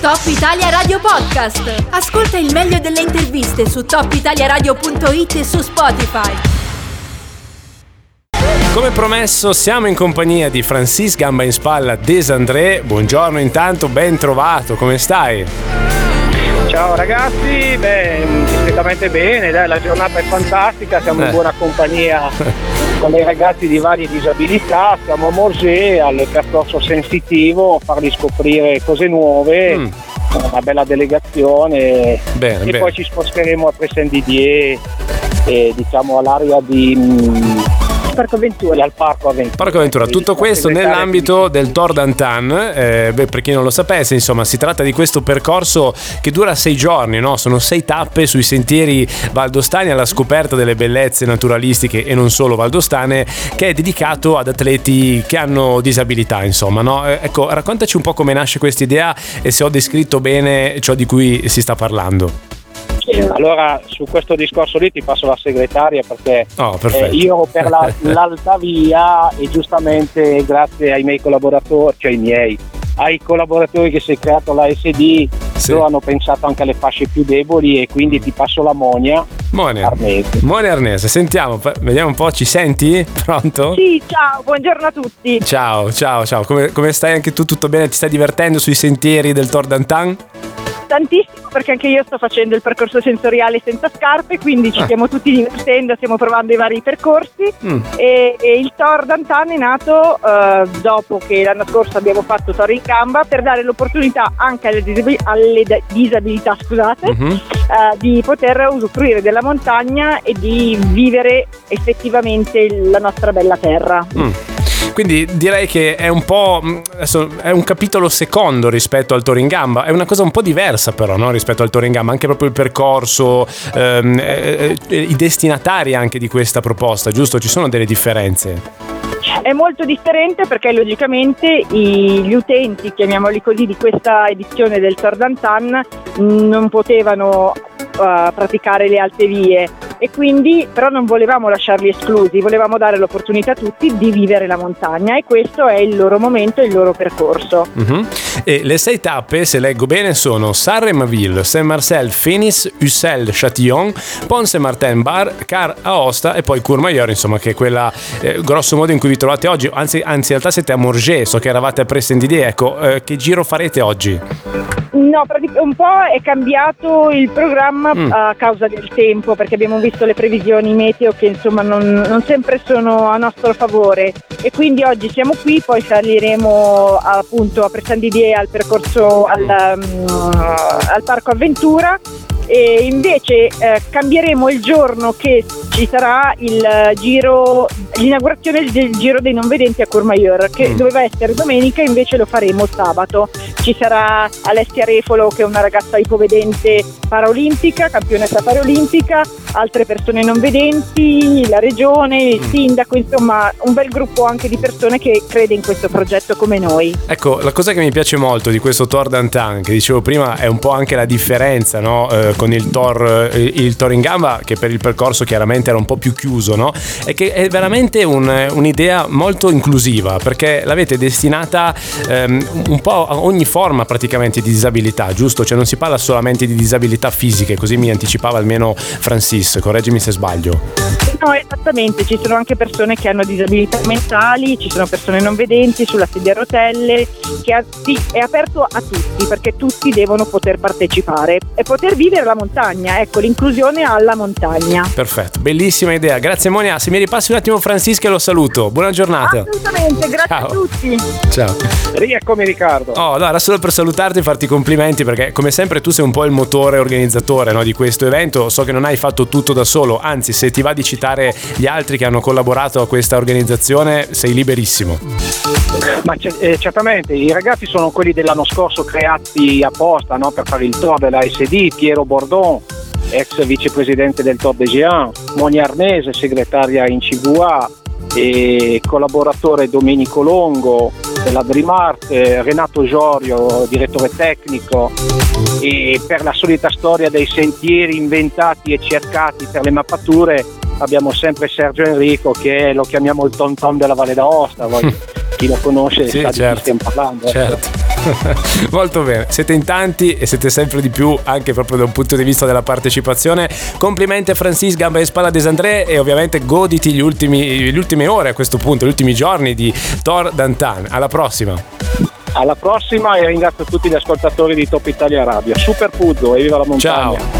Top Italia Radio Podcast. Ascolta il meglio delle interviste su topitaliaradio.it e su Spotify. Come promesso siamo in compagnia di Francis Gamba in Spalla Desandré. Buongiorno intanto, ben trovato, come stai? Ciao ragazzi, beh, discretamente bene, dai, la giornata è fantastica, siamo Eh. in buona compagnia con dei ragazzi di varie disabilità, siamo a Morgé al percorso sensitivo, a fargli scoprire cose nuove, Mm. una bella delegazione Bene, e bene. poi ci sposteremo a Pressendidier e diciamo all'area di mm, Parco Avventura. Al Parco Avventura. Parco Aventura, tutto questo nell'ambito del Tour d'Antan, eh, beh, per chi non lo sapesse, insomma, si tratta di questo percorso che dura sei giorni, no? sono sei tappe sui sentieri valdostani alla scoperta delle bellezze naturalistiche e non solo valdostane, che è dedicato ad atleti che hanno disabilità, insomma. No? Eh, ecco, raccontaci un po' come nasce questa idea e se ho descritto bene ciò di cui si sta parlando. Allora su questo discorso lì ti passo la segretaria perché Oh, Eh, io ero per la- l'alta via e giustamente grazie ai miei collaboratori, cioè ai miei, ai collaboratori che si è creato la SD, Sì. loro hanno pensato anche alle fasce più deboli e quindi ti passo la monia. Arnese. Mone Arnese, sentiamo, vediamo un po', ci senti? Pronto? Sì, ciao, buongiorno a tutti. Ciao, ciao, ciao, come, come stai anche tu? Tutto bene? Ti stai divertendo sui sentieri del Tour d'Antan? Tantissimo perché anche io sto facendo il percorso sensoriale senza scarpe, quindi ci Ah. stiamo tutti divertendo, stiamo provando i vari percorsi Mm. e, e il Tor d'Antan è nato eh, dopo che l'anno scorso abbiamo fatto Tor in gamba per dare l'opportunità anche alle, disabi- alle da- disabilità scusate, Mhm. eh, di poter usufruire della montagna e di vivere effettivamente la nostra bella terra. Mm. Quindi direi che è un po'. mm, è un capitolo secondo rispetto al Tour in gamba. È una cosa un po' diversa, però, no? rispetto al Tour in gamba. Anche proprio il percorso, ehm, eh, eh, i destinatari anche di questa proposta, giusto? Ci sono delle differenze. È molto differente perché logicamente gli utenti, chiamiamoli così, di questa edizione del Tour d'Antan non potevano eh, praticare le alte vie e quindi però non volevamo lasciarli esclusi, volevamo dare l'opportunità a tutti di vivere la montagna e questo è il loro momento, il loro percorso. Mhm. E le sei tappe, se leggo bene, sono Sarre-Maville, Saint-Marcel, Fénis, Ussel, Châtillon, Pont-Saint-Martin, Bar, Car Aosta e poi Courmayeur, insomma, che è quella eh, grosso modo in cui vi trovate oggi. Anzi, anzi, in realtà siete a Morges, so che eravate a Pressendidier. Ecco, eh, che giro farete oggi? No, un po' è cambiato il programma Mm. a causa del tempo, perché abbiamo visto le previsioni meteo che insomma non, non sempre sono a nostro favore e quindi oggi siamo qui, poi saliremo appunto a Pressandidier al percorso al, mm, al Parco Avventura e invece eh, cambieremo il giorno che ci sarà il eh, giro, l'inaugurazione del Giro dei non vedenti a Courmayeur che Mm. doveva essere domenica invece lo faremo sabato ci sarà Alessia Refolo che è una ragazza ipovedente paraolimpica, campionessa paraolimpica, altre persone non vedenti, la regione, il Mm. sindaco, insomma un bel gruppo anche di persone che crede in questo progetto come noi. Ecco, la cosa che mi piace molto di questo Tour d'Antan, che dicevo prima, è un po' anche la differenza no? Eh, con il Tour, eh, il Tour in gamba, che per il percorso chiaramente era un po' più chiuso, no? È che è veramente un- un'idea molto inclusiva, perché l'avete destinata ehm, un po' a ogni forma praticamente di disabilità, giusto? Cioè non si parla solamente di disabilità fisiche, così mi anticipava almeno Francis, correggimi se sbaglio. No, esattamente, ci sono anche persone che hanno disabilità mentali, ci sono persone non vedenti sulla sedia a rotelle, che ha- sì, è aperto a tutti perché tutti devono poter partecipare e poter vivere la montagna, ecco l'inclusione alla montagna. Perfetto, bellissima idea. Grazie Monia. Se mi ripassi un attimo Francisca lo saluto. Buona giornata. Assolutamente, grazie Ciao. a tutti. Ciao. Rieccomi Riccardo. Oh, no, era solo per salutarti e farti i complimenti perché come sempre tu sei un po' il motore organizzatore no, di questo evento. So che non hai fatto tutto da solo, anzi se ti va di citare gli altri che hanno collaborato a questa organizzazione sei liberissimo. Ma c- eh, certamente i ragazzi sono quelli dell'anno scorso creati apposta no, per fare il tour della SD, Piero Bordon, ex vicepresidente del Tour de Géant, Monia Arnese, segretaria in CVA, e collaboratore Domenico Longo della Dream Art, eh, Renato Giorio, direttore tecnico, e per la solita storia dei sentieri inventati e cercati per le mappature abbiamo sempre Sergio Enrico che lo chiamiamo il Tonton della Valle d'Aosta, chi lo conosce Sì, sa di certo. chi stiamo parlando. ecco. Certo. Molto bene, siete in tanti e siete sempre di più anche proprio da un punto di vista della partecipazione. Complimenti a Francis Gamba e Spalla Desandré e ovviamente goditi gli ultimi, le ultime ore a questo punto, gli ultimi giorni di Thor Dantan. Alla prossima. Alla prossima e ringrazio tutti gli ascoltatori di Top Italia Radio. Super Puddo e viva la montagna. Ciao.